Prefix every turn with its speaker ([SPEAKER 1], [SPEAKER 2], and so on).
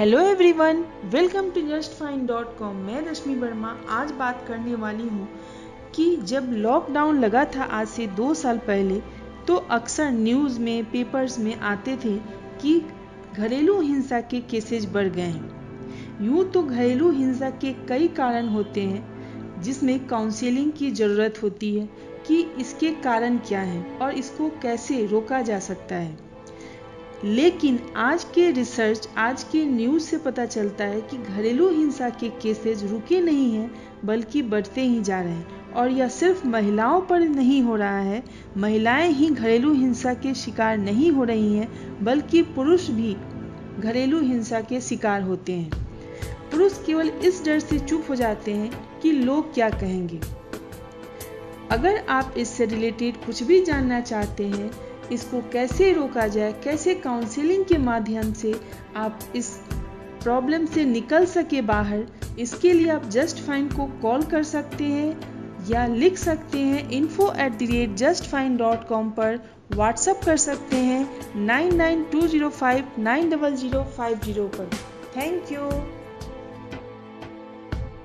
[SPEAKER 1] Hello everyone welcome to just fine dot com मैं रश्मि वर्मा आज बात करने वाली हूँ कि जब लॉकडाउन लगा था आज से दो साल पहले तो अक्सर न्यूज़ में पेपर्स में आते थे कि घरेलू हिंसा के केसेस बढ़ गए हैं। यूँ तो घरेलू हिंसा के कई कारण होते हैं, जिसमें काउंसलिंग की ज़रूरत होती है कि इसके कारण क्या हैं और इसको कैसे रोका जा सकता है। लेकिन आज के रिसर्च आज के न्यूज़ से पता चलता है कि घरेलू हिंसा के केसेज रुके नहीं हैं, बल्कि बढ़ते ही जा रहे हैं। और यह सिर्फ़ महिलाओं पर नहीं हो रहा है। महिलाएँ ही घरेलू हिंसा के शिकार नहीं हो रही हैं, बल्कि पुरुष भी घरेलू हिंसा के शिकार होते हैं। पुरुष केवल इस डर से चुप हो जाते हैं कि लोग क्या कहेंगे। अगर आप इससे रिलेटेड कुछ भी जानना चाहते हैं इसको कैसे रोका जाए, कैसे काउंसलिंग के माध्यम से आप इस प्रॉब्लम से निकल सके बाहर, इसके लिए आप जस्ट फाइन को कॉल कर सकते हैं या लिख सकते हैं info at the rate just fine dot com पर व्हाट्सअप कर सकते हैं nine nine two zero five nine double zero five zero पर। Thank you